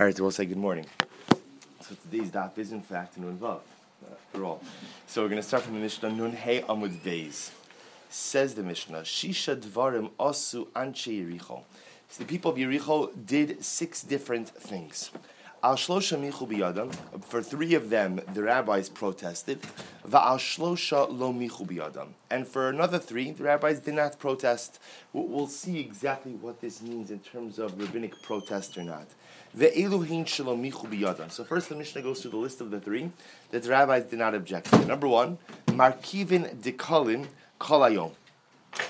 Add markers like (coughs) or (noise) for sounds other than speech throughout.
All right, so we'll say good morning. So today's daf is in fact Nun Vav, after all. So we're going to start from the Mishnah Nun Hey Amud Beis. Says the Mishnah, Shisha Dvarim Osu Anche Yericho. So the people of Yericho did six different things. Al Shlosha. For three of them, the rabbis protested. Va'al Shlosha Lo. And for another three, the rabbis did not protest. We'll see exactly what this means in terms of rabbinic protest or not. Ve'eluhin. So first, the Mishnah goes through the list of the three that the rabbis did not object to. Number one, Markivin Dekalin Kalayom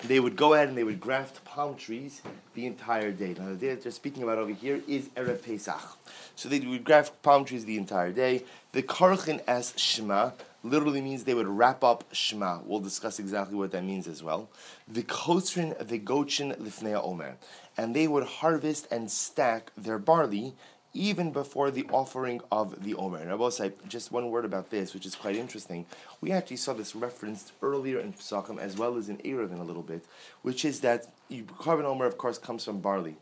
they would go ahead and they would graft palm trees the entire day. Now, the day that they're speaking about over here is Erev Pesach. So they would graft palm trees the entire day. The Karchin as Shema literally means they would wrap up Shema. We'll discuss exactly what that means as well. The Kosrin, the Gochin, Lifnei Omer. And they would harvest and stack their barley even before the offering of the Omer. And I will say just one word about this, which is quite interesting. We actually saw this referenced earlier in Pesachim as well as in Eruvin a little bit, which is that korban Omer, of course, comes from barley.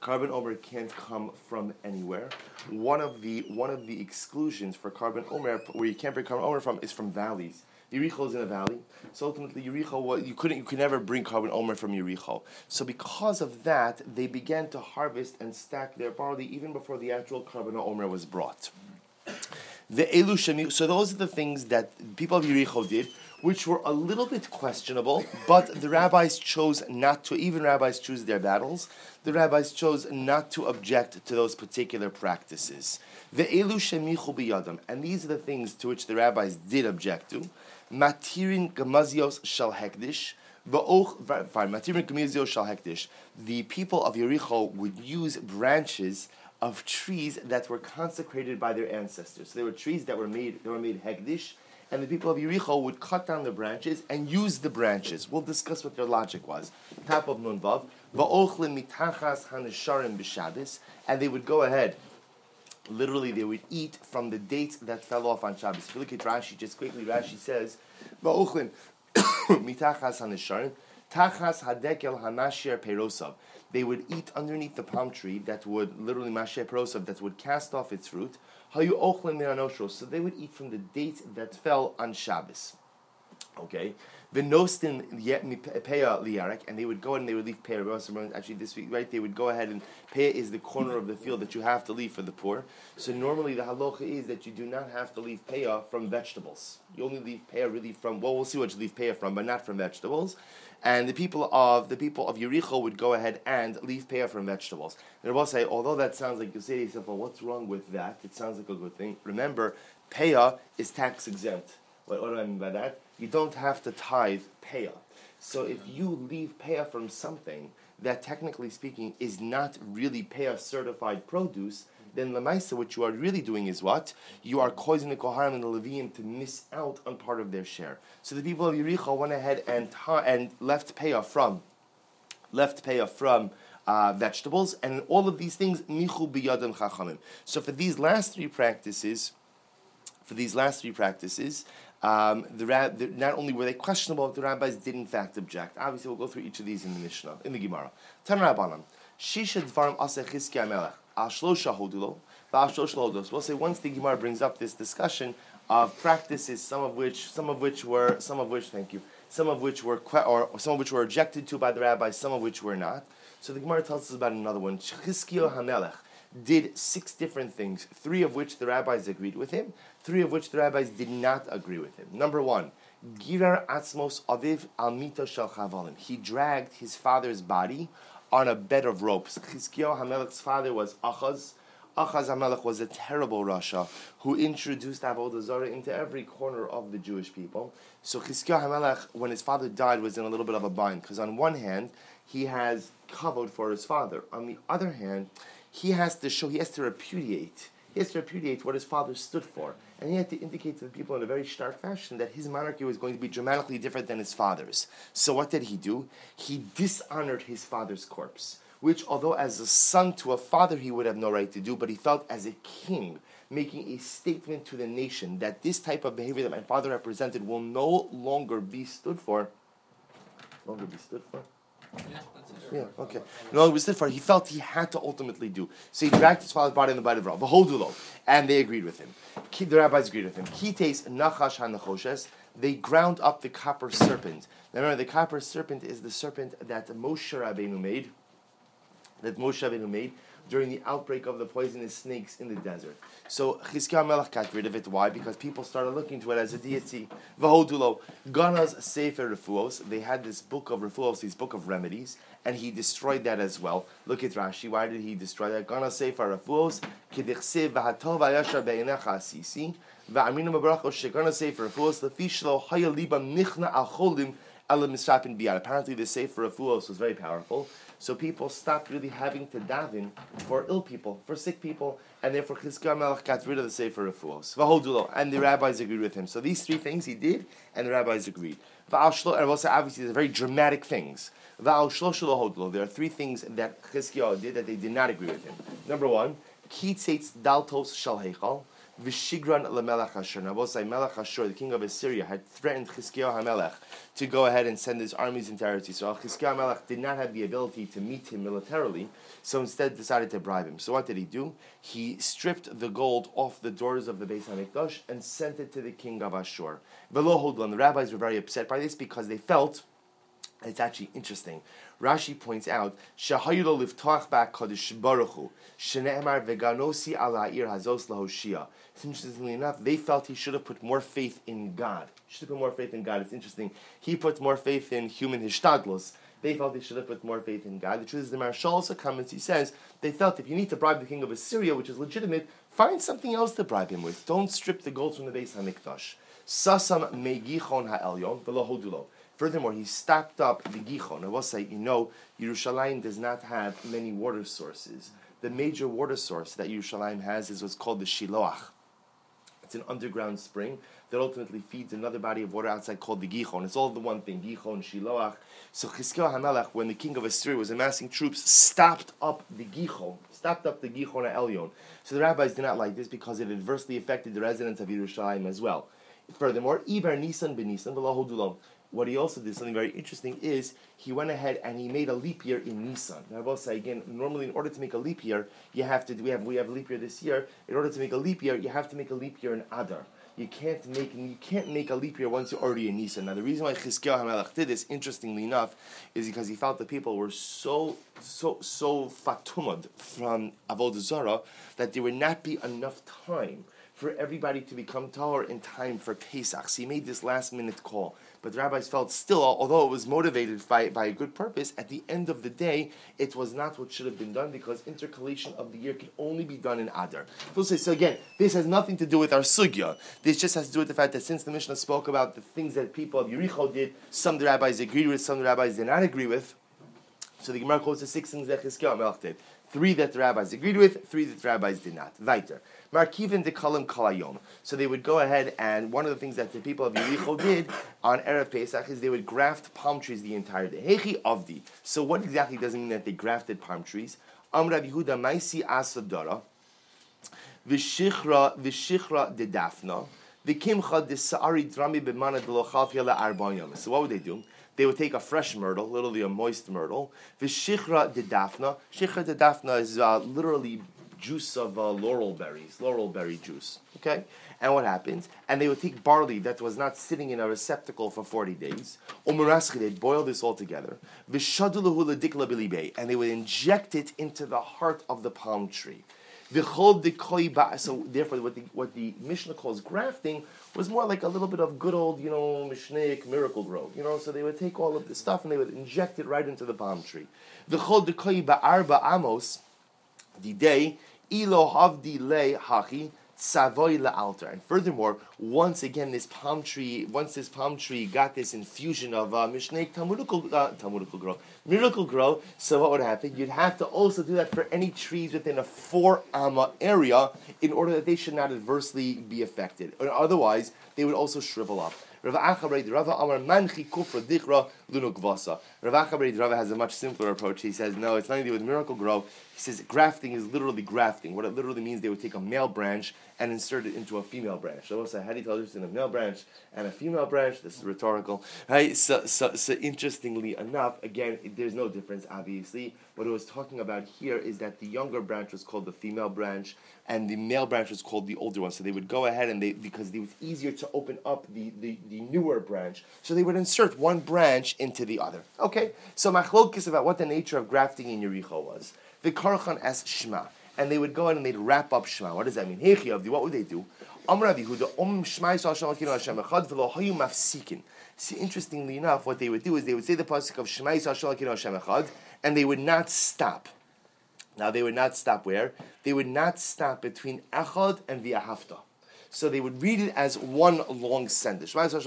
Korban Omer can't come from anywhere. One of the one of the exclusions for Korban Omer, where you can't bring Korban Omer from, is from valleys. Yericho is in a valley, so ultimately Yericho, well, you couldn't, you could never bring korban omer from Yericho. So because of that, they began to harvest and stack their barley even before the actual korban omer was brought. The elu so those are the things that people of Yericho did, which were a little bit questionable, but the rabbis chose not to. Even rabbis choose their battles. The rabbis chose not to object to those particular practices. And these are the things to which the rabbis did object to matirin gamazios shal hekdish. The people of Yericho would use branches of trees that were consecrated by their ancestors. So there were trees that were made that were made hekdish, and the people of Yericho would cut down the branches and use the branches. We'll discuss what their logic was. Top of Nun Vav, mitachas b'Shabbos, and they would go ahead literally they would eat from the dates that fell off on Shabbos. If you look at Rashi, just quickly, Rashi says, "Va'ochlin (coughs) mitachas hanisharim tachas hadekel hamashir perosav." They would eat underneath the palm tree that would literally mashir perosav that would cast off its fruit. Hayu ochlin So they would eat from the date that fell on Shabbos. Okay, Vinostin yet peya liarek, and they would go and they would leave peya. Actually, this week, right? They would go ahead and peya is the corner of the field that you have to leave for the poor. So normally the halacha is that you do not have to leave peya from vegetables. You only leave peya really from well, we'll see what you leave peya from, but not from vegetables. And the people of the people of Yericho would go ahead and leave peya from vegetables. And will say, although that sounds like you say to yourself, well, what's wrong with that? It sounds like a good thing. Remember, peya is tax exempt. What, what do I mean by that? you don't have to tithe payah. So if you leave payah from something that, technically speaking, is not really payah certified produce, then lemaisa, what you are really doing is what you are causing the kohanim and the leviim to miss out on part of their share. So the people of Yericho went ahead and ta- and left payah from left payah from. Uh, vegetables and all of these things michu biyadam chachamim. So for these last three practices, for these last three practices, um, the, rab, the, not only were they questionable, the rabbis did in fact object. Obviously, we'll go through each of these in the Mishnah, in the Gemara. Tan Rabbanim, Shisha Dvarim Asa Chizkiah Melech, Ashlosha Hodulo, Hodulos. We'll say once the Gemara brings up this discussion of practices, some of which, some of which were, some of which, thank you, some of which were, or some of which were objected to by the rabbis, some of which were not. So the Gemara tells us about another one, Chizkiah Hamelech did six different things, three of which the rabbis agreed with him, three of which the rabbis did not agree with him. Number one, Girar Atzmos Aviv Almita Shel Chavalim. He dragged his father's body on a bed of ropes. Chizkiyahu Hamelech's father was Achaz. Achaz Hamelech was a terrible Rasha who introduced Avodah Zarah into every corner of the Jewish people. So Chizkiyahu Hamelech, when his father died, was in a little bit of a bind because on one hand he has covered for his father. On the other hand, he has to show, he has to repudiate. He has to repudiate what his father stood for. And he had to indicate to the people in a very stark fashion that his monarchy was going to be dramatically different than his father's. So what did he do? He dishonored his father's corpse, which, although as a son to a father he would have no right to do, but he felt as a king making a statement to the nation that this type of behavior that my father represented will no longer be stood for. Longer be stood for? Yeah, okay. No, it was different. He felt he had to ultimately do. So he dragged his father's body in the body of Rav, Beholdulo, and they agreed with him. The rabbis agreed with him. Kites nachash hanachoshes. They ground up the copper serpent. Now remember, the copper serpent is the serpent that Moshe Rabbeinu made. That Moshe Rabbeinu made during the outbreak of the poisonous snakes in the desert. So Chizkiah Melech got rid of it. Why? Because people started looking to it as a deity. Vahodulo, Gana's Sefer Refuos. They had this book of Refuos, this book of remedies, and he destroyed that as well. Look at Rashi. Why did he destroy that? Gana's Sefer Refuos, Kedichsev Vahatov Ayashar Be'enecha Asisi, Va'aminu Mabracho Shekana Sefer Refuos, Lefishlo Hayalibam Nichna Acholim. Apparently the Sefer Refuos was very powerful. So people stopped really having to daven for ill people, for sick people, and therefore Chizkiah Melech got rid of the Sefer Refuos. And the rabbis agreed with him. So these three things he did, and the rabbis agreed. And also, obviously, they're very dramatic things. There are three things that Chizkiah did that they did not agree with him. Number one, Kitzetz Daltos Shal. Vishigran lemelech Ashur. Now, say Melech Ashur, the king of Assyria, had threatened Chizkiah HaMelech to go ahead and send his armies into Eretz Yisrael. Chizkiah HaMelech did not have the ability to meet him militarily, so instead decided to bribe him. So what did he do? He stripped the gold off the doors of the Beis HaMikdash and sent it to the king of Ashur. Velo Hodlan, the rabbis were very upset by this because they felt it's actually interesting. Rashi points out, "Shahayulo livtoach ba kodesh baruch hu, veganosi ala ir hazos lahoshia." Interestingly enough, they felt he should have put more faith in God. Should have put more faith in God. It's interesting. He puts more faith in human hishtadlos. They felt they should have put more faith in God. The truth is, the Maharshal also comments. He says they felt if you need to bribe the king of Assyria, which is legitimate, find something else to bribe him with. Don't strip the gold from the Beis Hamikdash. Sasam megichon ha'elyon Furthermore, he stacked up the Gichon. I will say, you know, Yerushalayim does not have many water sources. The major water source that Yerushalayim has is what's called the Shiloach. It's an underground spring that ultimately feeds another body of water outside called the Gichon. It's all the one thing, Gichon, Shiloach. So Chizkiah HaMelech, when the king of Assyria was amassing troops, stopped up the Gichon, stopped up the Gichon at Elyon. So the rabbis did not like this because it adversely affected the residents of Yerushalayim as well. Furthermore, Iber Nisan ben Nisan, what he also did, something very interesting, is he went ahead and he made a leap year in Nisan. Now, I will say again, normally in order to make a leap year, you have to. We have we have a leap year this year. In order to make a leap year, you have to make a leap year in Adar. You can't make you can't make a leap year once you're already in Nisan. Now, the reason why Chizkiah Hamelech did this, interestingly enough, is because he felt the people were so so so fatumad from Avodah Zarah that there would not be enough time for everybody to become tahor in time for Pesach. So he made this last minute call. But the rabbis felt still, although it was motivated by, by a good purpose, at the end of the day, it was not what should have been done because intercalation of the year can only be done in Adar. So again, this has nothing to do with our sugya. This just has to do with the fact that since the Mishnah spoke about the things that people of Yericho did, some the rabbis agreed with, some the rabbis did not agree with. So the Gemara quotes the six things that Chizkiah did. Three that the rabbis agreed with, three that the rabbis did not. Weiter. Markivin de kalam kalayom. So they would go ahead and one of the things that the people of Yericho did on Erev Pesach is they would graft palm trees the entire day. Hechi avdi. So what exactly does it mean that they grafted palm trees? Amrav Yehuda maisi asadara. Vishichra vishichra de dafna. Vikimcha de sa'ari drami b'mana de lochav arbanyam. So what would they do? They would take a fresh myrtle, literally a moist myrtle. Vishichra de dafna. Shichra de dafna is uh, literally juice of uh, laurel berries, laurel berry juice. Okay? And what happens? And they would take barley that was not sitting in a receptacle for 40 days. they'd boil this all together. And they would inject it into the heart of the palm tree. So therefore, what the, what the Mishnah calls grafting was more like a little bit of good old, you know, Mishnaic Miracle-Gro. You know, so they would take all of this stuff and they would inject it right into the palm tree. The Chol Dekoi Ba'arba Amos, the day Ilo havdi le hachi savoy altar. And furthermore, once again, this palm tree, once this palm tree got this infusion of uh, Mishneh Talmudical, uh, Talmudical Miracle-Gro, so what would happen? You'd have to also do that for any trees within a four amma area in order that they should not adversely be affected. Or otherwise, they would also shrivel up. Amar Manchi Kufra Lunuk Vasa. Rav Achabre Rava has a much simpler approach. He says, no, it's nothing to do with Miracle-Gro. He says grafting is literally grafting. What it literally means, they would take a male branch and insert it into a female branch. So say, how do you tell the difference in a male branch and a female branch? This is rhetorical. Right? So, so, so interestingly enough, again, there's no difference, obviously. What it was talking about here is that the younger branch was called the female branch, and the male branch was called the older one. So they would go ahead and they, because it was easier to open up the, the, the newer branch, so they would insert one branch into the other. Okay, so machlokis about what the nature of grafting in Yericho was. The karchan as shma, and they would go in and they'd wrap up shma. What does that mean? What would they do? See, interestingly enough, what they would do is they would say the pasuk of Shema Yisrael Hashem Echad, and they would not stop. Now they would not stop where? They would not stop between Echad and V'ahavta. So they would read it as one long sentence. Rava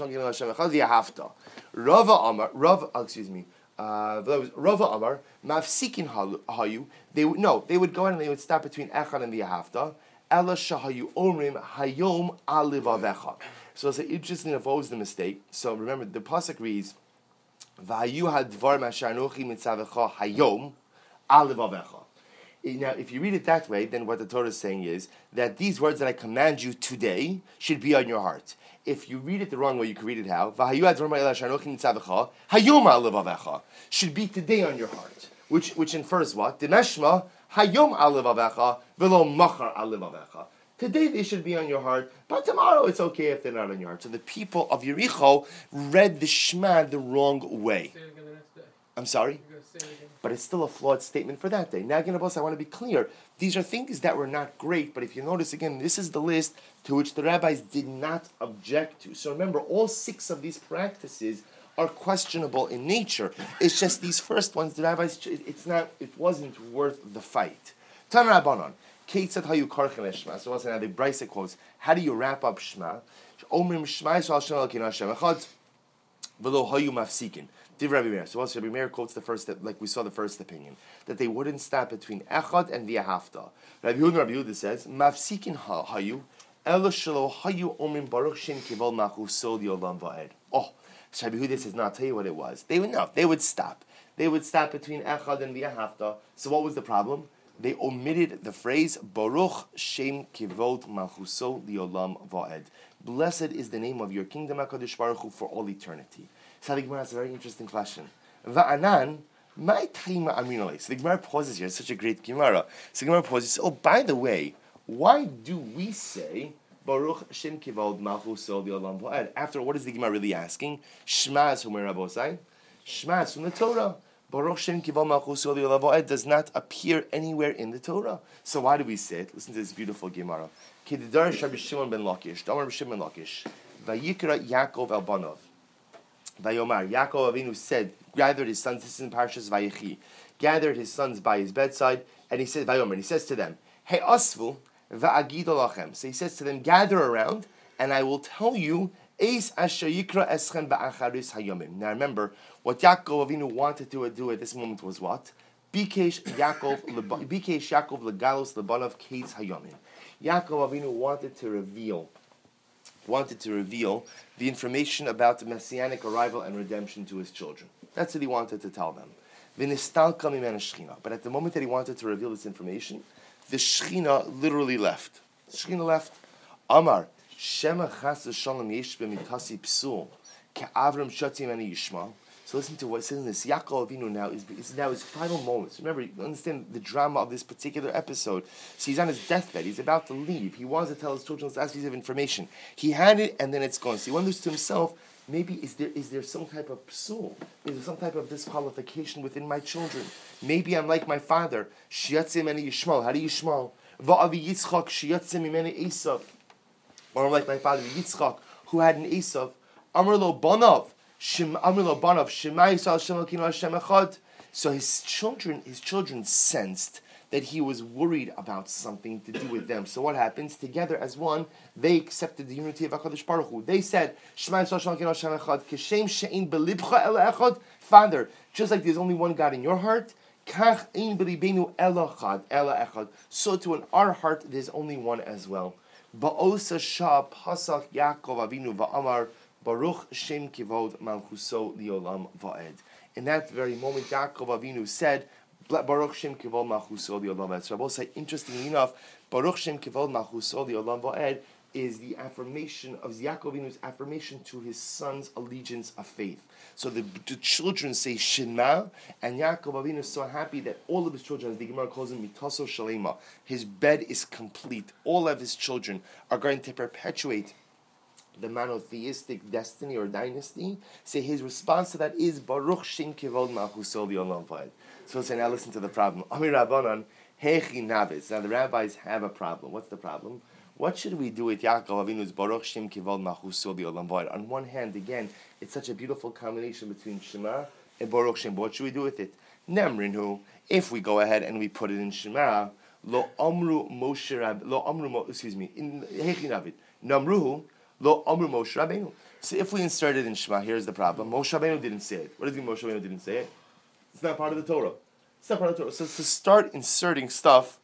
Amar, Rava, oh, excuse me, uh, Rava Amar, Mafsikin Hayu, they would, no, they would go in and they would stop between Echad and the V'ahavta. Ela Shahayu Omrim Hayom Alivavecha. So it's interesting what was the mistake? So remember, the Pasuk reads, Vayu hadvar masharnochi mitzavecha hayom alivavecha. Eh, now, if you read it that way, then what the Torah is saying is that these words that I command you today should be on your heart. If you read it the wrong way, you can read it how? Should be today on your heart. Which, which infers what? Dineshma hayom alivavecha velo machar alivavecha. Today they should be on your heart, but tomorrow it's okay if they're not on your heart. So the people of Yericho read the Shema the wrong way. I'm sorry? But it's still a flawed statement for that day. Now, again, boss, I want to be clear. These are things that were not great, but if you notice again, this is the list to which the rabbis did not object to. So remember, all six of these practices are questionable in nature. It's just these first ones, the rabbis, it's not, it wasn't worth the fight. Tan Rabbanon. Ketzat hayu karchen Shema. So once again, the Brisa quotes, how do you wrap up Shema? Omrim Shema Yisrael Hashem Elokeinu Hashem Echad v'lo hayu mafsikin. Div Meir. So once Rabbi Meir quotes the first, like we saw the first opinion, that they wouldn't stop between Echad and V'ahavta. Rabbi Yehuda Rabbi Yehuda says, mafsikin hayu elo shelo hayu omrim baruch shin kivol machu sol yolam va'ed. Oh, so Rabbi Yehuda says, no, I'll tell you what it was. They would, no, they would stop. They would stop between Echad and V'ahavta. So what was the problem? they omitted the phrase Baruch Shem Kivot Malchuso Liolam Va'ed. Blessed is the name of your kingdom, Hakadosh Baruch Hu, for all eternity. So the Gemara has a very interesting question. Va'anan. My time aminole. So the Gemara pauses here. It's such a great Gemara. So the Gemara pauses. Oh, by the way, why do we say Baruch Shem Kivod Malchuso Liolam Va'ed? After what is the Gemara really asking? Shema is from where Rabbi Shema is from the Torah. Baruch Shem Kival Malchus does not appear anywhere in the Torah. So why do we say it? Listen to this beautiful Gemara. Kedidar Rabbi Shimon ben Lakish, Damar Shimon ben Lakish, Vayikra Yaakov el Banov. Vayomar, Yaakov Avinu said, gathered his sons, this is in Parshas Vayechi, gathered his sons by his bedside, and he said, Vayomer, and he says to them, Hey Asvu, Va'agidolachem. So he says to them, gather around, and I will tell you Eis asher yikra eschem ba'acharis hayomim. Now remember, what Yaakov Avinu wanted to do at this moment was what? Bikesh Yaakov, (laughs) legalos lebanav kates hayomim. Yaakov Avinu wanted to reveal, wanted to reveal the information about the messianic arrival and redemption to his children. That's what he wanted to tell them. But at the moment that he wanted to reveal this information, the Shechina literally left. The Shechina left. Amar, Shema chas shalom yesh b'mitasi psul ke'avram shatim ani yishma. So listen to what says in this. Yaakov Avinu now is, is now his final moments. Remember, you understand the drama of this particular episode. So he's on his deathbed. He's about to leave. He wants to tell his children this last piece of information. He had it, and then it's gone. So he wonders to himself, maybe is there is there some type of psul? Is there some type of disqualification within my children? Maybe I'm like my father. Shiatzim ani Yishmael. How do you? Va'avi Yitzchak shiatzim imeni Esav or like my father Yitzchak, who had an Esav, Bonov, Amrlo Bonov, So his children, his children sensed that he was worried about something to do with them. So what happens? Together as one, they accepted the unity of Hakadosh Baruch Hu. They said. Father, just like there's only one God in your heart. So to in our heart, there's only one as well. Ba'osa Shah Pasach Yaakov Avinu Va'amar Baruch Shem Kivod Malchuso Liolam Va'ed. In that very moment, Yaakov Avinu said, Baruch Shem Kivod Malchuso Liolam Va'ed. So I will say, interestingly enough, Baruch Shem Kivod Malchuso Liolam Va'ed is the affirmation of Yaakov Avinu's affirmation to his son's allegiance of faith. So the, the children say Shema, and Yaakov Avinu is so happy that all of his children, as the Gemara calls him Mitaso Shalema, his bed is complete. All of his children are going to perpetuate the monotheistic destiny or dynasty. Say so his response to that is Baruch Shem Kivod Malchusol Yolam So say now listen to the problem. (laughs) Amir Rabbanan Hechi Navis. Now the rabbis have a problem. What's the problem? What should we do with Yaakov Avinu's Baruch Shem Kivol Machuso Olam On one hand, again, it's such a beautiful combination between Shema and Baruch Shem. What should we do with it? Nemrinu, if we go ahead and we put it in Shema, Lo Amru Moshe Rab, Lo Amru, excuse me, in Hechinavid, Namruhu, Lo Amru Moshe Rabbeinu. So if we insert it in Shema, here's the problem. Moshe Rabbeinu didn't say it. What does it mean Moshe Rabbeinu didn't say it? It's not part of the Torah. It's not part of the Torah. So to start inserting stuff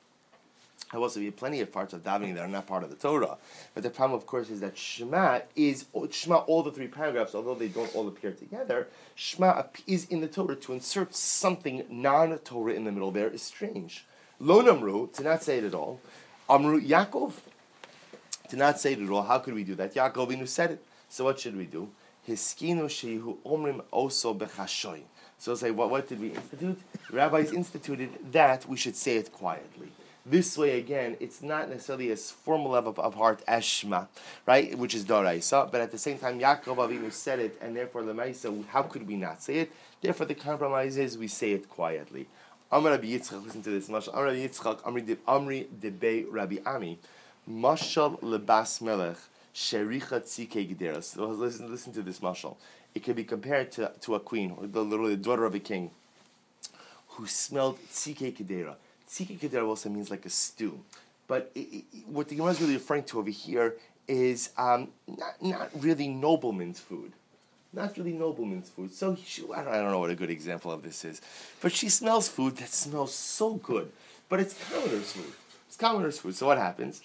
there will also be plenty of parts of davening that are not part of the Torah. But the problem, of course, is that Shema is Shema. All the three paragraphs, although they don't all appear together, Shema is in the Torah. To insert something non-Torah in the middle there is strange. Lo namru to not say it at all. Amru Yaakov to not say it at all. How could we do that? Yaakov Inu said it. So what should we do? Hiskinu shehu omrim oso bechashoy. So say, what, what did we institute? Rabbis instituted that we should say it quietly. This way, again, it's not necessarily as formal of, of heart as Shema, right? Which is Doraisa, but at the same time, Yaakov Avinu said it, and therefore Lemaisa, how could we not say it? Therefore, the compromise is we say it quietly. Amr Rabbi Yitzchak, listen to this. Amr Rabbi Yitzchak, Amri Debe Rabbi Ami, Mashal Lebas Melech, Shericha Tzike Gedera. So listen, listen to this mashal. It can be compared to, to a queen, or the, literally the daughter of a king, who smelled Tzike Gedera Tzika Kedera also means like a stew. But it, it, what the Gemara is really referring to over here is um, not, not really nobleman's food. Not really nobleman's food. So she, I, don't, I don't know what a good example of this is. But she smells food that smells so good. But it's commoner's food. It's commoner's food. So what happens?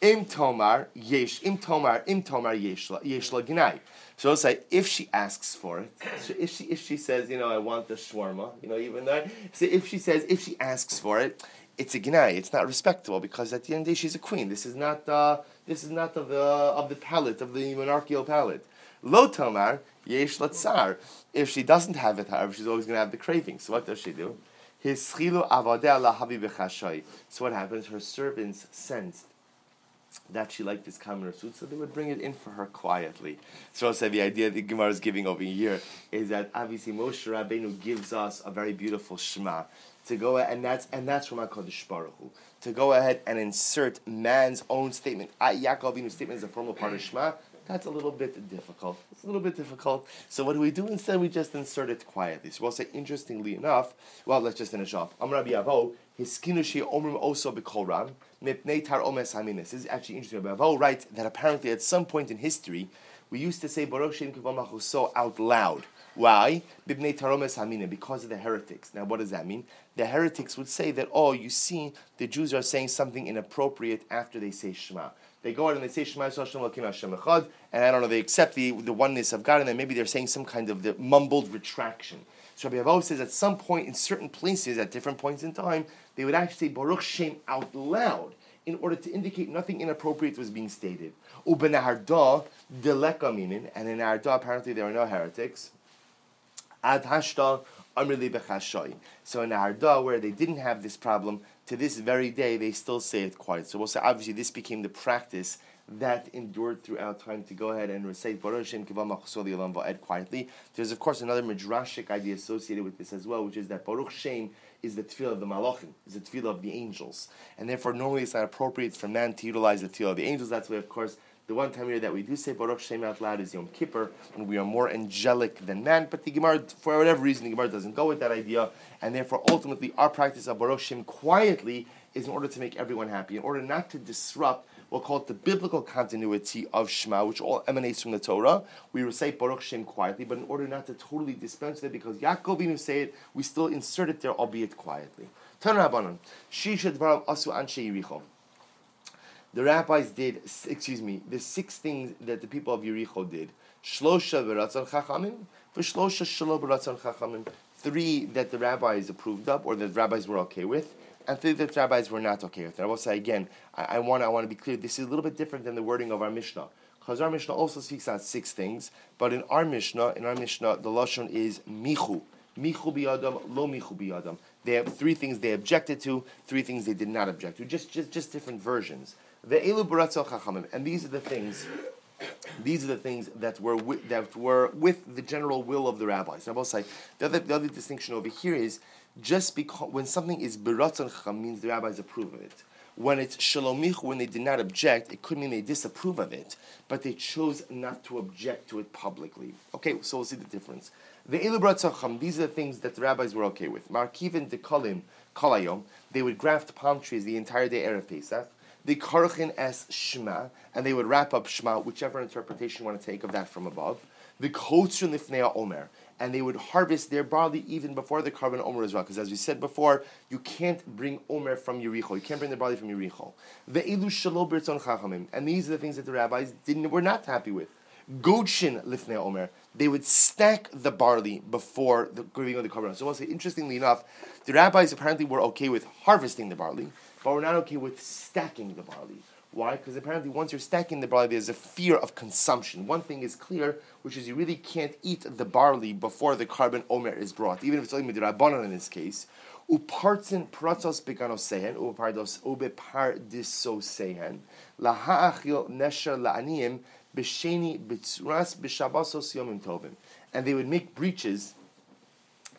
Im tomar yesh im tomar im tomar yeshla yeshla gnai. So it's like if she asks for it, so if she if she says you know I want the shawarma, you know even that. So if she says if she asks for it, it's a gnai. It's not respectable because at the end of the day she's a queen. This is not uh, this is not of the of the palate of the monarchical palate. Lo tomar yesh latzar. If she doesn't have it, however, she's always going to have the craving. So what does she do? So what happens? Her servants sensed that she liked this commoner suit, so they would bring it in for her quietly. So I said the idea that Gemara is giving over here is that obviously Moshe Rabbeinu gives us a very beautiful Shema to go ahead, and that's and that's from Hakadosh Baruch Hu, to go ahead and insert man's own statement. Yaakov Avinu's statement is a formal part of Shema. That's a little bit difficult. It's a little bit difficult. So what do we do instead? We just insert it quietly. So we'll say, interestingly enough, well, let's just finish off. Am Rabbi Avo, his skinushi omrim also b'kol mipnei tar omes haminis. This is actually interesting. Rabbi Avo writes that apparently at some point in history, we used to say Baruch Shem so out loud. Why? Bibnei taromes hamina, because of the heretics. Now, what does that mean? The heretics would say that, oh, you see, the Jews are saying something inappropriate after they say Shema. They go out and they say Shema Hashem Elokim Hashem Echad, and I don't know, they accept the, the oneness of God, and then maybe they're saying some kind of the mumbled retraction. So Rabbi Avo says at some point in certain places, at different points in time, they would actually say Baruch Shem out loud in order to indicate nothing inappropriate was being stated. And in Arda apparently there are no heretics. Ad hashta bechashoy. So in Arda, where they didn't have this problem, to this very day, they still say it quiet. So we'll say, obviously, this became the practice that endured throughout time to go ahead and recite Baruch Va'ed quietly. There's, of course, another midrashic idea associated with this as well, which is that Baruch Shem is the tefillah of the malachim, is the tefillah of the angels. And therefore, normally it's not appropriate for man to utilize the tefillah of the angels. That's why, of course, the one time here that we do say Baruch Shem out loud is Yom Kippur, when we are more angelic than man. But the Gemara, for whatever reason, the Gemara doesn't go with that idea, and therefore, ultimately, our practice of Baruch Shem quietly is in order to make everyone happy, in order not to disrupt we'll call it the biblical continuity of Shema, which all emanates from the Torah. We recite Baruch Shem quietly, but in order not to totally dispense with it, because Yaakovinu say it, we still insert it there, albeit quietly. The rabbis did, excuse me, the six things that the people of Yericho did. Three that the rabbis approved of, or that the rabbis were okay with, and three that the rabbis were not okay with. And I will say again, I, I want I want to be clear. This is a little bit different than the wording of our Mishnah. Because our Mishnah also speaks out six things, but in our Mishnah, in our Mishnah, the lashon is michu, michu biyadam, lo michu biyadam. They have three things they objected to, three things they did not object to, just just just different versions. The elu chachamim, and these are the things. These are the things that were with, that were with the general will of the rabbis. I will say the other, the other distinction over here is just because when something is beratzon chacham means the rabbis approve of it. When it's shalomich, when they did not object, it could mean they disapprove of it, but they chose not to object to it publicly. Okay, so we'll see the difference. The elu these are the things that the rabbis were okay with. Markivin dekalim kalayom, they would graft palm trees the entire day erev Pesach the karchin es shema, and they would wrap up shema, whichever interpretation you want to take of that from above. The kotzun lifnei omer, and they would harvest their barley even before the korban omer as well. Because as we said before, you can't bring omer from Yericho. You can't bring the barley from Yericho. The elu chachamim, and these are the things that the rabbis didn't were not happy with. Godshin lifnei omer, they would stack the barley before the giving of the korban. So, I'll say, interestingly enough, the rabbis apparently were okay with harvesting the barley but we're not okay with stacking the barley. Why? Because apparently, once you're stacking the barley, there's a fear of consumption. One thing is clear, which is you really can't eat the barley before the korban omer is brought, even if it's only midrabanan in this case. Pratzos beganosehen, upardos ubepardisosehen, nesher yomim tovim. And they would make breaches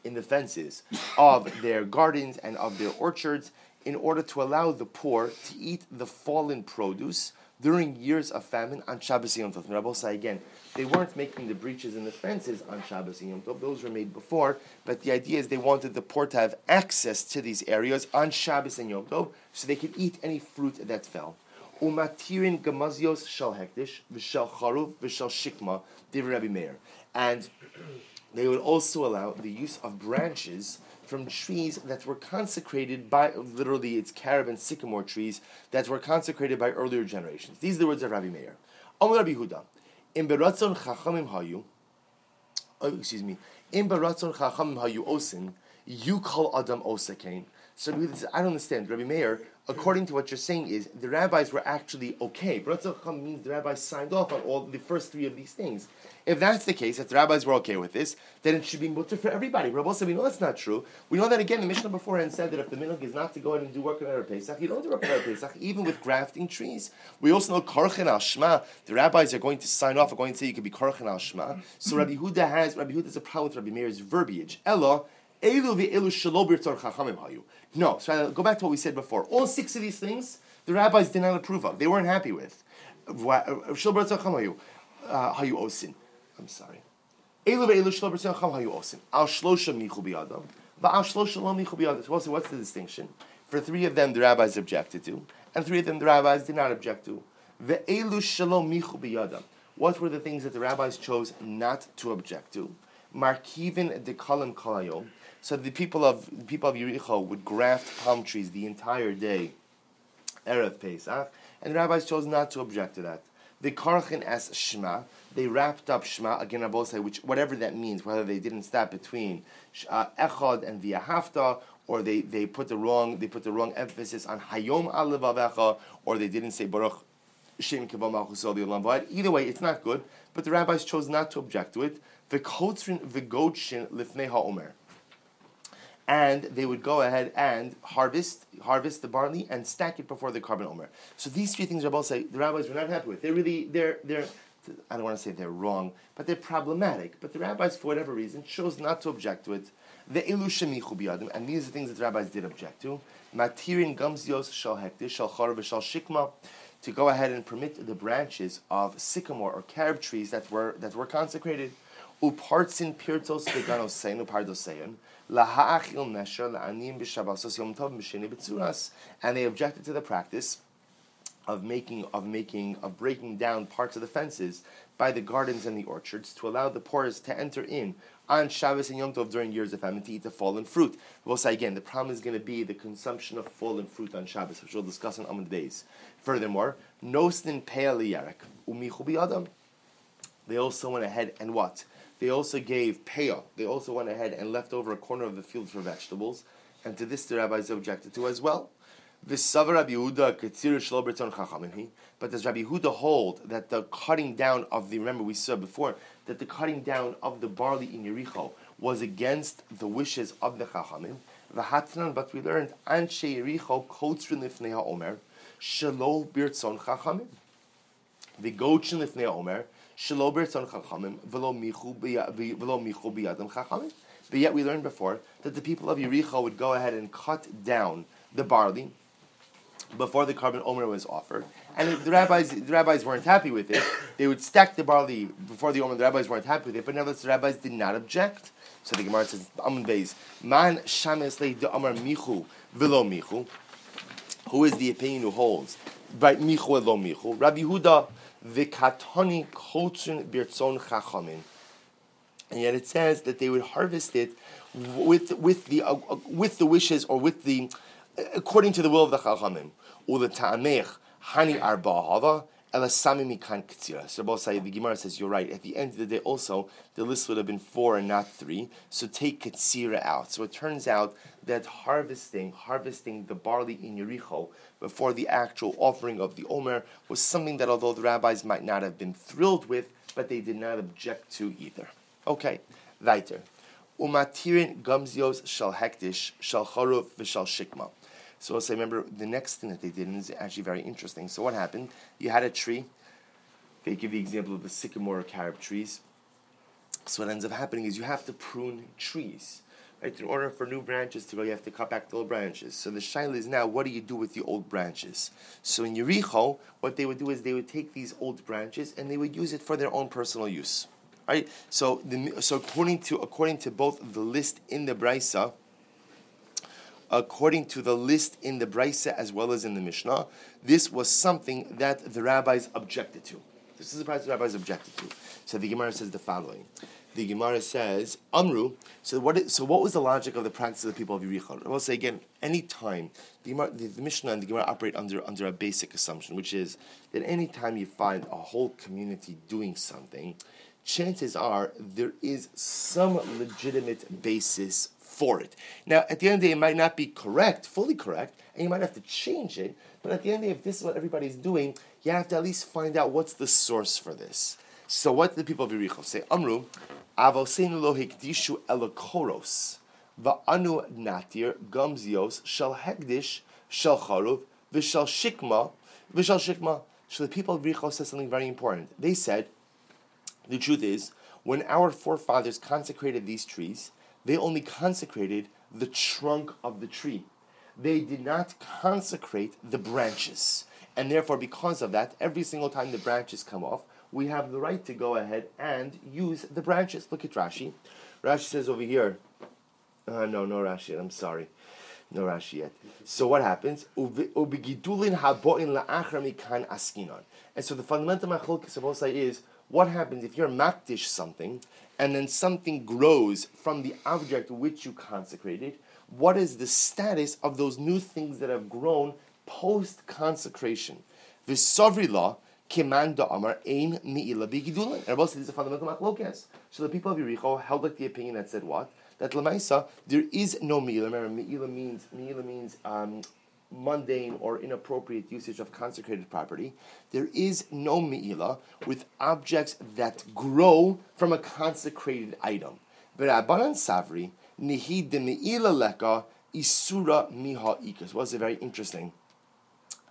in the fences of their gardens and of their orchards in order to allow the poor to eat the fallen produce during years of famine on Shabbos Yom Tov. Rabbi say again, they weren't making the breaches and the fences on Shabbos Yom Tov; those were made before. But the idea is they wanted the poor to have access to these areas on Shabbos and Yom Tov, so they could eat any fruit that fell. Umatirin gamazios shal hektish v'shal charuv v'shal shikma div Rabbi Meir, and they would also allow the use of branches from trees that were consecrated by, literally, it's carob and sycamore trees that were consecrated by earlier generations. These are the words of Rabbi Meir. Amr Rabbi Huda, in beratzon chachamim hayu, oh, excuse me, in beratzon chachamim hayu osin, you call Adam osakain. So I don't understand. Rabbi Meir, according to what you're saying, is the rabbis were actually okay. Beratzon means the rabbis signed off on all the first three of these things. If that's the case, if the rabbis were okay with this, then it should be mutter for everybody. Rabbi said, we know that's not true. We know that again, the Mishnah beforehand said that if the minhag is not to go ahead and do work on Erev Pesach, you don't do work on Erev Pesach, even with grafting trees. We also know Karchen al Shema, the rabbis are going to sign off, are going to say you can be Karchen al Shema. So Rabbi Huda has, Rabbi Huda has a problem with Rabbi Meir's verbiage. Ella, Elu ve'elu shalobir chachamim hayu. No, so I go back to what we said before. All six of these things, the rabbis did not approve of. They weren't happy with. Uh, Shalobir chachamim hayu uh, osin. I'm sorry. What's the distinction? For three of them, the rabbis objected to, and three of them, the rabbis did not object to. What were the things that the rabbis chose not to object to? Markivin dekalim kalayom. So the people of the people of Yericho would graft palm trees the entire day, erev Pesach, and the rabbis chose not to object to that. The karchin as shema, they wrapped up Shema again. I both say which whatever that means, whether they didn't stop between uh, Echad and V'Ahavta, or they, they put the wrong they put the wrong emphasis on Hayom Alevavecha, or they didn't say Baruch Shem Either way, it's not good. But the rabbis chose not to object to it. The Kotzrin V'Godshin Lifnei HaOmer and they would go ahead and harvest harvest the barley and stack it before the korban omer. So these three things Rabbi say the rabbis were not happy with. They're really they're they're I don't want to say they're wrong, but they're problematic. But the rabbis, for whatever reason, chose not to object to it. The ilu and these are things that the rabbis did object to. Matirin gamzios shal hektish shal shal shikma, to go ahead and permit the branches of sycamore or carob trees that were that were consecrated. Upartsin pirtos veganosein upardosein nesher la'anim yom tov b'tzuras, and they objected to the practice of making of making of breaking down parts of the fences by the gardens and the orchards to allow the poorest to enter in on Shabbos and Yom Tov during years of famine to eat the fallen fruit. We'll say again, the problem is going to be the consumption of fallen fruit on Shabbos, which we'll discuss in Amud Beis. Furthermore, Pe'ali Yarek, Umichu Adam. They also went ahead and what? They also gave peah. They also went ahead and left over a corner of the field for vegetables, and to this the rabbis objected to as well. But does Rabbi Yehuda hold that the cutting down of the, remember we said before, that the cutting down of the barley in Yericho was against the wishes of the Chachamim? But we learned, Anshe Yericho kotzrin lifnei ha'omer, shelo birtzon Chachamim. The gochen lifnei ha'omer, shelo Chachamim, velo michu Chachamim. But yet we learned before that the people of Yericho would go ahead and cut down the barley before the korban omer was offered, and the rabbis the rabbis weren't happy with it. They would stack the barley before the omer. The rabbis weren't happy with it, but nevertheless the rabbis did not object. So the Gemara says, "Amun beis man shames de amar michu velo michu." Who is the opinion who holds? Right, michu velo michu. Rabbi Huda chachamin. And yet it says that they would harvest it with with the uh, with the wishes or with the according to the will of the Chachamim. Uleta'amech hani arba So both the Gemara says you're right. At the end of the day, also the list would have been four and not three. So take ktsira out. So it turns out that harvesting harvesting the barley in Yericho before the actual offering of the Omer was something that although the rabbis might not have been thrilled with, but they did not object to either. Okay, weiter. Umatirin gumzios shal hektish shal charuv v'shal shikma. So say, remember, the next thing that they did and is actually very interesting. So what happened? You had a tree. They give the example of the sycamore or carob trees. So what ends up happening is you have to prune trees. Right? In order for new branches to grow, you have to cut back the old branches. So the shaila is now, what do you do with the old branches? So in Yericho, what they would do is they would take these old branches and they would use it for their own personal use. Right? So, the, so according to according to both the list in the brisa according to the list in the Brisa as well as in the Mishnah, this was something that the rabbis objected to. This is the price the rabbis objected to. So the Gemara says the following. The Gemara says, Amru, so what, is, so what was the logic of the practice of the people of Yericho? I will say again, any time, the, the, the Mishnah and the Gemara operate under, under a basic assumption, which is that any time you find a whole community doing something, chances are there is some legitimate basis for it. Now, at the end of the day, it might not be correct, fully correct, and you might have to change it, but at the end of the day, if this is what everybody's doing, you have to at least find out what's the source for this. So what did the people of Yericho say? Amru, avoseinu lo hikdishu elokoros, va'anu natir gumzios shel hegdish shel charuv v'shel shikma v'shel shikma. So the people of Yericho said something very important. They said, the truth is, when our forefathers consecrated these trees, they only consecrated the trunk of the tree. They did not consecrate the branches. And therefore, because of that, every single time the branches come off, we have the right to go ahead and use the branches. Look at Rashi. Rashi says over here, uh, no, no Rashi, I'm sorry. No Rashi yet. So what happens? And so the fundamental machlokes is what happens if you're makdish something and then something grows from the object which you consecrated, what is the status of those new things that have grown post consecration? Sovri law, Kiman Amar Ein Mi'ila Bigidulin. Says this is a fundamental machlokas. So the people of Yericho held like the opinion that said what? That Lamaisa, there is no Mi'ila. Remember, Mi'ila means, Mi'ila means um, mundane or inappropriate usage of consecrated property. There is no me'ila with objects that grow from a consecrated item. V'rabbanan savri nihi de me'ila leka isura miha ikas. Was it very interesting?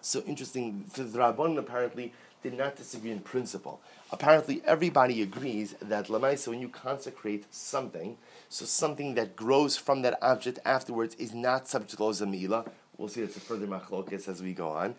So interesting. The Rabbanan apparently did not disagree in principle. Apparently, everybody agrees that lamaisa, when you consecrate something, so something that grows from that object afterwards is not subject to mi'ila, We'll see it's a further machlokes as we go on.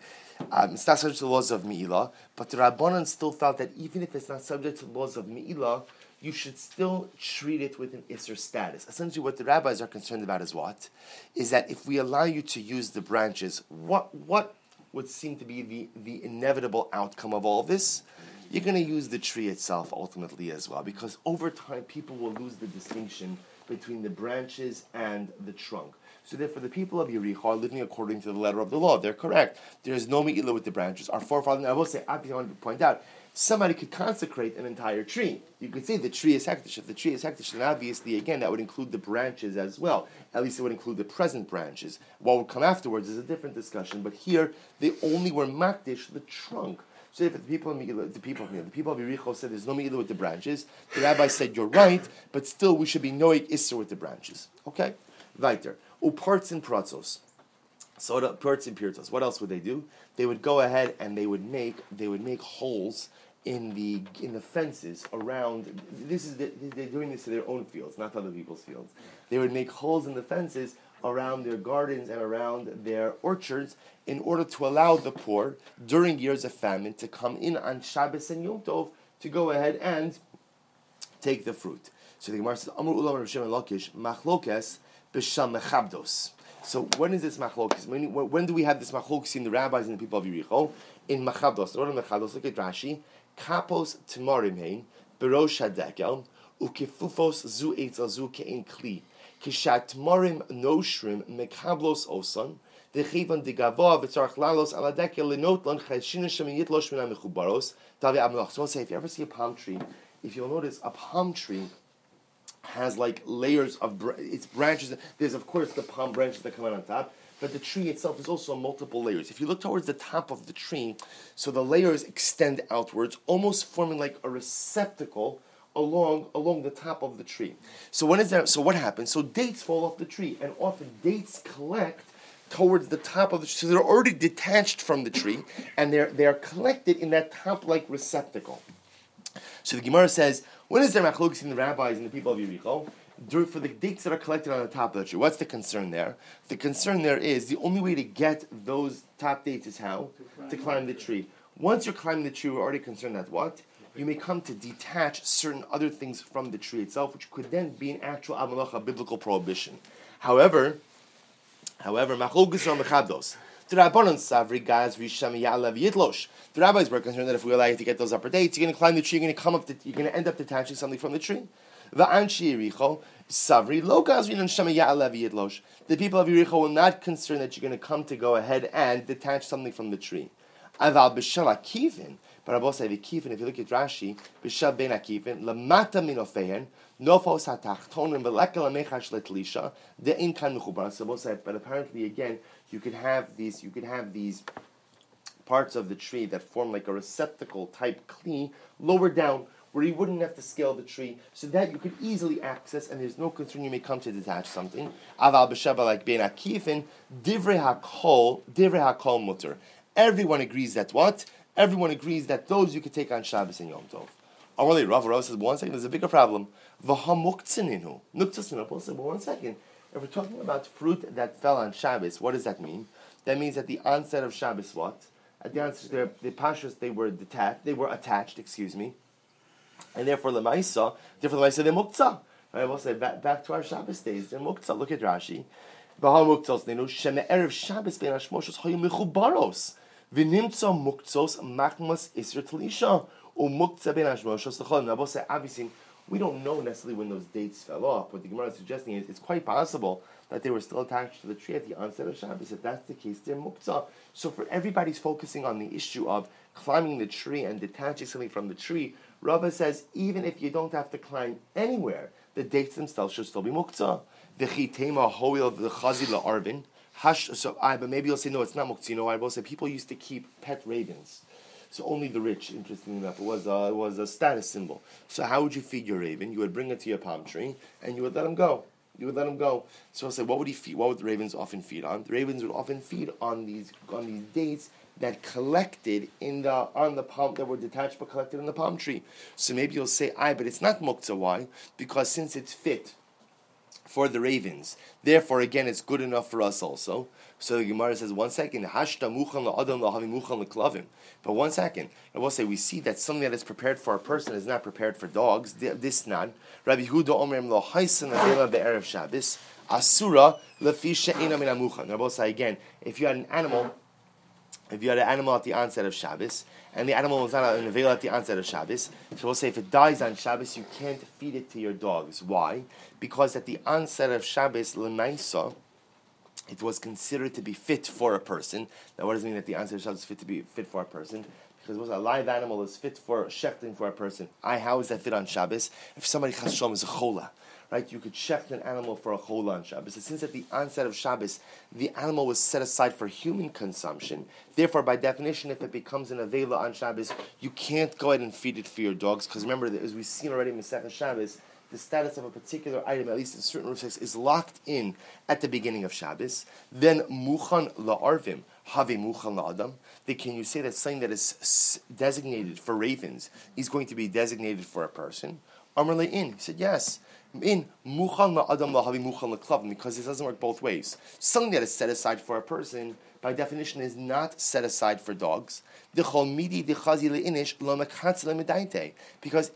Um, it's not subject to laws of Mi'ilah, but the Rabbanan still felt that even if it's not subject to the laws of Mi'ilah, you should still treat it with an Isser status. Essentially, what the rabbis are concerned about is what? Is that if we allow you to use the branches, what, what would seem to be the, the inevitable outcome of all this, you're going to use the tree itself ultimately as well, because over time people will lose the distinction between the branches and the trunk. So therefore, the people of Yericho are living according to the letter of the law. They're correct. There is no me'ilah with the branches. Our forefathers, I will say, I want to point out, somebody could consecrate an entire tree. You could say the tree is hektish. If the tree is hektish, then obviously, again, that would include the branches as well. At least it would include the present branches. What would come afterwards is a different discussion. But here, they only were makdish, the trunk. So if the people of Megillah, the people of Megillah, the people of Yericho said there's no Megillah with the branches, the rabbi said you're right, but still we should be noig Isser with the branches. Okay? Weiter. Uparts and pratzos. So parts and pirtos. What else would they do? They would go ahead and they would make they would make holes in the in the fences around. This is the, they're doing this to their own fields, not other people's fields. They would make holes in the fences around their gardens and around their orchards in order to allow the poor during years of famine to come in on Shabbos and Yom Tov to go ahead and take the fruit. So the Gemara says, Amr Ulam Rav Lakish, Machlokes so when is this machlokis? When, when do we have this machlokis in the rabbis and the people of Yericho? In machabdos. What are machabdos? Look at Rashi. Kapos tamarim hein berosh hadekel ukefufos zu eitzel zu kein kli kishat tamarim noshrim mekablos osan dechivan degavoa v'tzarach lalos ala dekel lenotlan cheshinah shem yitlosh min mechubaros, tavi. So I'll say, if you ever see a palm tree, if you'll notice, a palm tree has like layers of br- its branches. There's of course the palm branches that come out on top, but the tree itself is also multiple layers. If you look towards the top of the tree, so the layers extend outwards, almost forming like a receptacle along along the top of the tree. So when is that? So what happens? So dates fall off the tree, and often dates collect towards the top of the tree. So they're already detached from the tree, and they're they are collected in that top like receptacle. So the Gemara says, when is there machlokes in the rabbis and the people of Yericho? For the dates that are collected on the top of the tree, what's the concern there? The concern there is the only way to get those top dates is how? To climb, to climb the tree. Once you're climbing the tree, we're already concerned that what? You may come to detach certain other things from the tree itself, which could then be an actual amalacha biblical prohibition. However, however, machlokes are mechabdos. The rabbis were concerned that if we allow you to get those upper dates, you're going to climb the tree, you're going to come up, you're going to end up detaching something from the tree. The people of Yericho will not concern that you're going to come to go ahead and detach something from the tree. But I will say the kifin, if you look at Rashi, b'shal ben akifin, lamata min ofehen, nofos but apparently again, you could have these, you could have these parts of the tree that form like a receptacle type kli lower down where you wouldn't have to scale the tree, so that you could easily access, and there's no concern you may come to detach something. Aval b'shaba like ben akifin, divrei hakol, divrei hakol mutter. Everyone agrees that what? Everyone agrees that those you could take on Shabbos and Yom Tov. Amarli Rav Rav says, one second, there's a bigger problem. V'hamuktzaninu. Nuktzaninu. but one second. If we're talking about fruit that fell on Shabbos, what does that mean? That means at the onset of Shabbos, what? At the onset, the pashas they were detached, they were attached, excuse me, and therefore lemaisa, therefore lemaisa they're muktzah. Right? We'll say back, back to our Shabbos days, they're muktzah. Look at Rashi. V'hamuktzaninu sheme erev Shabbos ben hashmoshos hayu mechubaros. V'nimtza muktzos machmas isr umuktzah ben we'll say obviously we don't know necessarily when those dates fell off. What the Gemara is suggesting is it's quite possible that they were still attached to the tree at the onset of Shabbos. If that's the case, they're muktzah. So for everybody's focusing on the issue of climbing the tree and detaching something from the tree, Rava says even if you don't have to climb anywhere, the dates themselves should still be muktzah. The chitema hoil the chazila arvin. Hush, so I, but maybe you'll say no, it's not muktzah. You know, I will say people used to keep pet ravens. So only the rich, interestingly enough, it was a, it was a status symbol. So how would you feed your raven? You would bring it to your palm tree and you would let him go. You would let him go. So I said, what would he feed? What would the ravens often feed on? The ravens would often feed on these on these dates that collected in the on the palm that were detached but collected in the palm tree. So maybe you'll say, "I," but it's not muktzah. Why? Because since it's fit for the ravens, therefore again it's good enough for us also. So the Gemara says, one second, hashta muchan la'adam la'havi muchan l'klavim. But one second, I will say, we see that something that is prepared for a person is not prepared for dogs. This not. Rabbi Yehuda omerim lo haisan avela be'erev Shabbos, asura lefisha ina min amuchan. I will say again, if you had an animal if you had an animal at the onset of Shabbos, and the animal was not an avail at the onset of Shabbos, so we'll say if it dies on Shabbos, you can't feed it to your dogs. Why? Because at the onset of Shabbos, Lemaisa, it was considered to be fit for a person. Now, what does it mean that the onset of Shabbos is fit to be fit for a person? Because was a live animal is fit for shechting for a person. I how is that fit on Shabbos? If somebody chashom is a chola, right? You could shecht an animal for a chola on Shabbos. And since at the onset of Shabbos, the animal was set aside for human consumption, therefore, by definition, if it becomes an avela on Shabbos, you can't go ahead and feed it for your dogs. Because remember, as we've seen already in Masechet Shabbos, the status of a particular item, at least in certain respects, is locked in at the beginning of Shabbos. Then muchan la'arvim, have muchan la'adam. Then can you say that something that is designated for ravens is going to be designated for a person? Amr in. He said yes. In muchan la'adam la'havi muchan la'klavim because it doesn't work both ways. Something that is set aside for a person by definition is not set aside for dogs. Because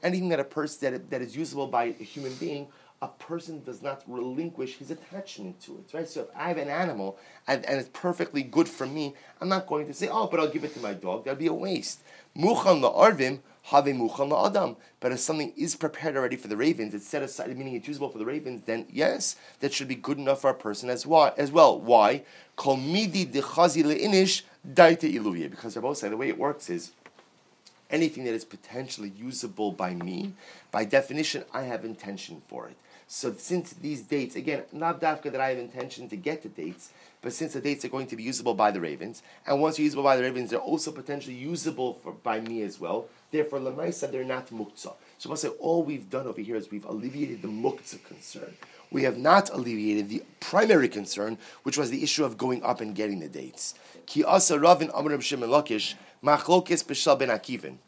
anything that a person that, that is usable by a human being, a person does not relinquish his attachment to it, right? So if I have an animal and, and it's perfectly good for me, I'm not going to say, oh, but I'll give it to my dog. That'd be a waste. Muchan la'arvim, have muchan la'adam. But if something is prepared already for the ravens, it's set aside, meaning it's usable for the ravens, then yes, that should be good enough for a person as well. As well. Why? Because say the way it works is anything that is potentially usable by me, by definition, I have intention for it. So since these dates, again, not dafka that I have intention to get the dates, but since the dates are going to be usable by the ravens, and once they're usable by the ravens, they're also potentially usable for, by me as well. Therefore, lemaisa, they're not muktzah. So I'll say all we've done over here is we've alleviated the muktzah concern. We have not alleviated the primary concern, which was the issue of going up and getting the dates. Ki asa Ravin Amr Shimon Lakish Machlokes B'Shal Ben Akivin.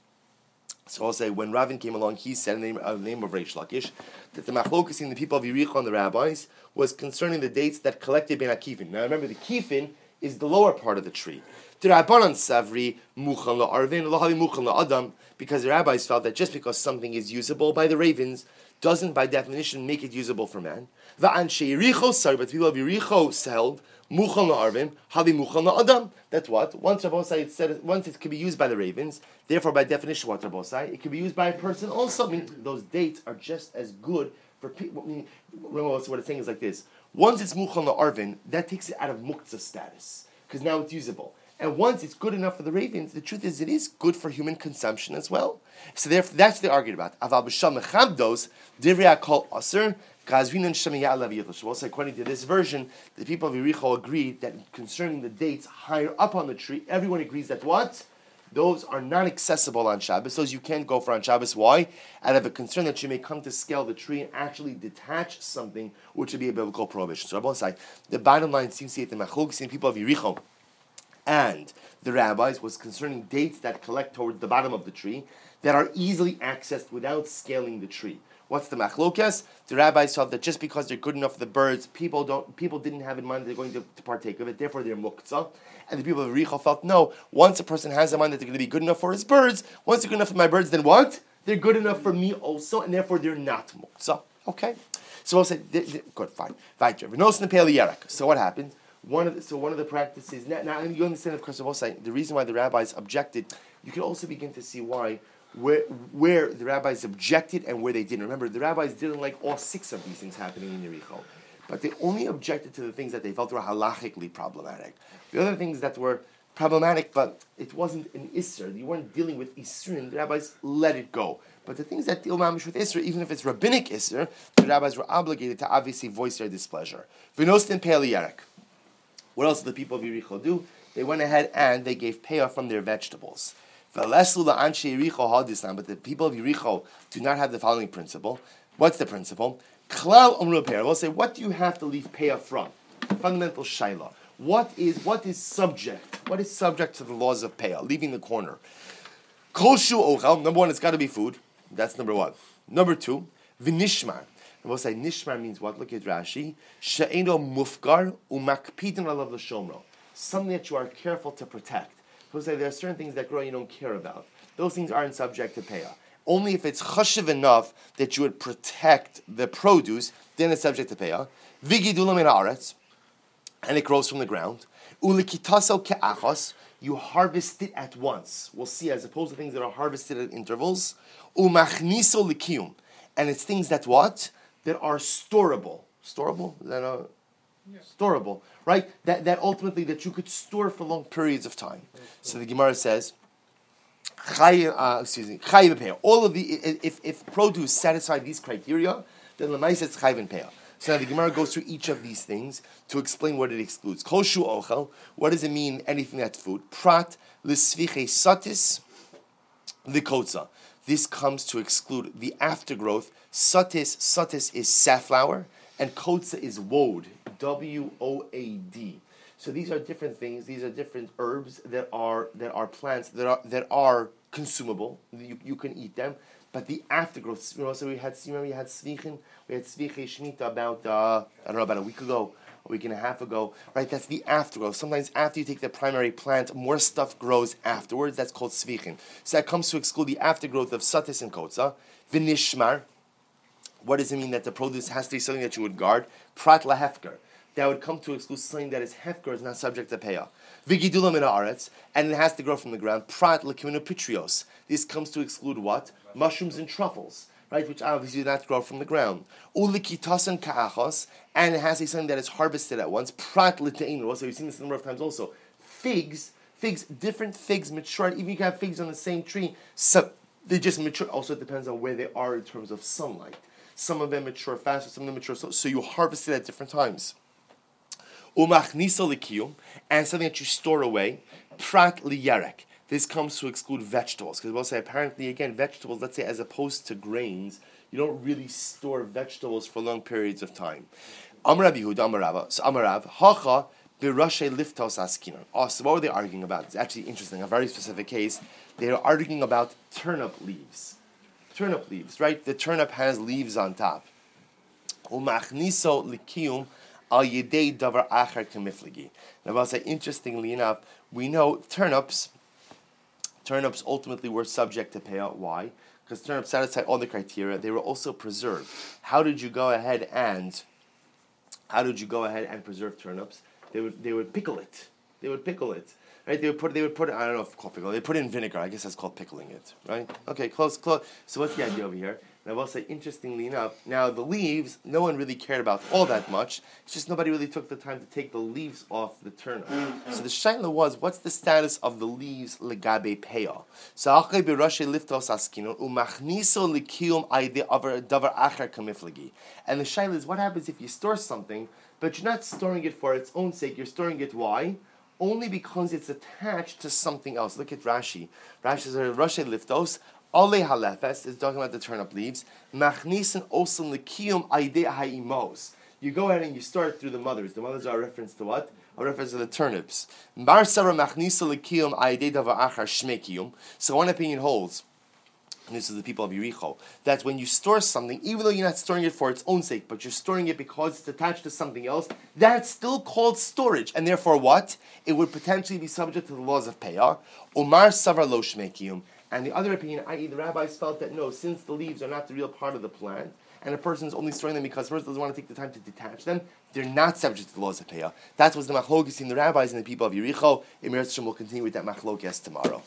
So I'll say when Ravin came along, he said the name, uh, name of Reish Lakish that the machlokas in the people of Yericho and the rabbis was concerning the dates that collected Ben Akivin. Now remember, the kifin is the lower part of the tree. The Rabbanan Savri Muchan Arvin Lahavi Muchan Adam because the rabbis felt that just because something is usable by the ravens doesn't by definition make it usable for man. Va'an Sheiricho Sar, but people of Yericho held Muchal Arvim, Havi Muchal Adam. That's what? Once Rabbosai said once it can be used by the ravens, therefore by definition what Rabbosai, it can be used by a person also. I mean, those dates are just as good for people. I mean, what it's saying is like this. Once it's Muchal Arvin, that takes it out of Muktzah status, because now it's usable. And once it's good enough for the ravens, the truth is it is good for human consumption as well. So therefore, that's the argument about. Aval b'sham mechabdos divrei kol aser according to this version, the people of Yericho agreed that concerning the dates higher up on the tree, everyone agrees that what? Those are not accessible on Shabbos. Those you can't go for on Shabbos. Why? Out of a concern that you may come to scale the tree and actually detach something, which would be a biblical prohibition. So Rabbi say the bottom line seems to be the Machlokas people of Yericho and the rabbis was concerning dates that collect towards the bottom of the tree that are easily accessed without scaling the tree. What's the machlokas? The rabbis felt that just because they're good enough for the birds, people don't people didn't have in mind they're going to, to partake of it. Therefore, they're muktzah. And the people of Richa felt no. Once a person has in mind that they're going to be good enough for his birds, once they're good enough for my birds, then what? They're good enough for me also, and therefore they're not muktzah. Okay. So we'll say good, fine. So what happened? One of the, so one of the practices now, now you understand of course we'll say the reason why the rabbis objected. You can also begin to see why where, where the rabbis objected and where they didn't. Remember, the rabbis didn't like all six of these things happening in Yericho, but they only objected to the things that they felt were halachically problematic. The other things that were problematic, but it wasn't an isser. You weren't dealing with isser, the rabbis let it go. But the things that deal mamish with isser, even if it's rabbinic isser, the rabbis were obligated to obviously voice their displeasure. Vinostin pe'el What else did the people of Yericho do? They went ahead and they gave payah from their vegetables. But the people of Yericho do not have the following principle. What's the principle? Klal We'll say, what do you have to leave payah from? Fundamental shaila. What is what is subject? What is subject to the laws of payah? Leaving the corner. Kol shu ochel. Number one, it's got to be food. That's number one. Number two, v'nishmar. And we'll say nishmar means what? Look at Rashi. She'eno mufgar umakpidin alav l'shomro. Something that you are careful to protect who say there are certain things that grow you don't care about. Those things aren't subject to payah. Only if it's chashiv enough that you would protect the produce, then it's subject to payah. Vigidulam in aretz, and it grows from the ground. Ulikitaso ke'achos, you harvest it at once. We'll see, as opposed to things that are harvested at intervals. Umachniso likiyum. And it's things that what? That are storable. Storable? Is that a yeah. storable, right? That, that ultimately that you could store for long periods of time. So the Gemara says, uh, excuse me, all of the if, if produce satisfy these criteria, then lemais it's chayv and peah. So now the Gemara goes through each of these things to explain what it excludes. Koshu ochel, what does it mean? Anything that's food. Prat l'sviche satis likotza. This comes to exclude the aftergrowth. Satis, satis is safflower, and kotza is woad. W O A D. So these are different things. These are different herbs that are that are plants that are that are consumable. You, you can eat them. But the aftergrowth, you know, so we had, remember we had Svichin, we had Sviche Shemitah about, uh, I don't know, about a week ago, a week and a half ago, right? That's the aftergrowth. Sometimes after you take the primary plant, more stuff grows afterwards. That's called Svichin. So that comes to exclude the aftergrowth of Satis and Kotza. Vinishmar, what does it mean that the produce has to be something that you would guard? Prat lahefker. That would come to exclude something that is hefker, is not subject to payah. Vigidulam in aretz, and it has to grow from the ground. Prat lekiminopitrios. This comes to exclude what? Mushrooms and truffles, right? Which obviously do not grow from the ground. Ulikitasan ka'achos, and it has to be something that is harvested at once. Prat liteinros. So we've seen this a number of times also. Figs, figs, different figs mature. Even if you can have figs on the same tree, so they just mature. Also, it depends on where they are in terms of sunlight. Some of them mature faster, some of them mature slow. So you harvest it at different times umachnisa likiyum, and something that you store away, prat liyarek. This comes to exclude vegetables, because we'll say apparently again vegetables. Let's say as opposed to grains, you don't really store vegetables for long periods of time. Amar Yehud, Amarav, so Amarav, hacha birashe liftos askinan. Oh, what were they arguing about? It's actually interesting. A very specific case. They are arguing about turnip leaves. Turnip leaves, right? The turnip has leaves on top. Al davar. Now, I'll say, interestingly enough, we know turnips. Turnips ultimately were subject to payah. Why? Because turnips satisfied all the criteria. They were also preserved. How did you go ahead and how did you go ahead and preserve turnips? They would they would pickle it. They would pickle it. Right? They would put they would put I don't know if called. They put it in vinegar. I guess that's called pickling it. Right? Okay, close, close. So what's the idea over here? And I will say, interestingly enough, now the leaves, no one really cared about all that much. It's just nobody really took the time to take the leaves off the turnip. Mm-hmm. So the shaila was, what's the status of the leaves legabe peah? So achei b'rashe liftos askino umachniso likiyum aide davar acher kamiflagi. And the shaila is, what happens if you store something, but you're not storing it for its own sake? You're storing it why? Only because it's attached to something else. Look at Rashi. Rashi says, Rashi liftos Ale halefes is talking about the turnip leaves. Machnisen osan lekiyum aide ha'imos. You go ahead and you start through the mothers. The mothers are a reference to what? A reference to the turnips. Bar sarah machnisa lekiyum aide dava achar shmekiyum. So one opinion holds this is the people of Yericho, that when you store something, even though you're not storing it for its own sake, but you're storing it because it's attached to something else, that's still called storage. And therefore, what? It would potentially be subject to the laws of Payah. Omar Savar Lo. And the other opinion, i.e., the rabbis felt that no, since the leaves are not the real part of the plant, and a person is only storing them because person doesn't want to take the time to detach them, they're not subject to the laws of Peyah. That was the machlokes in the rabbis and the people of Yericho. Emir will continue with that machlokes tomorrow.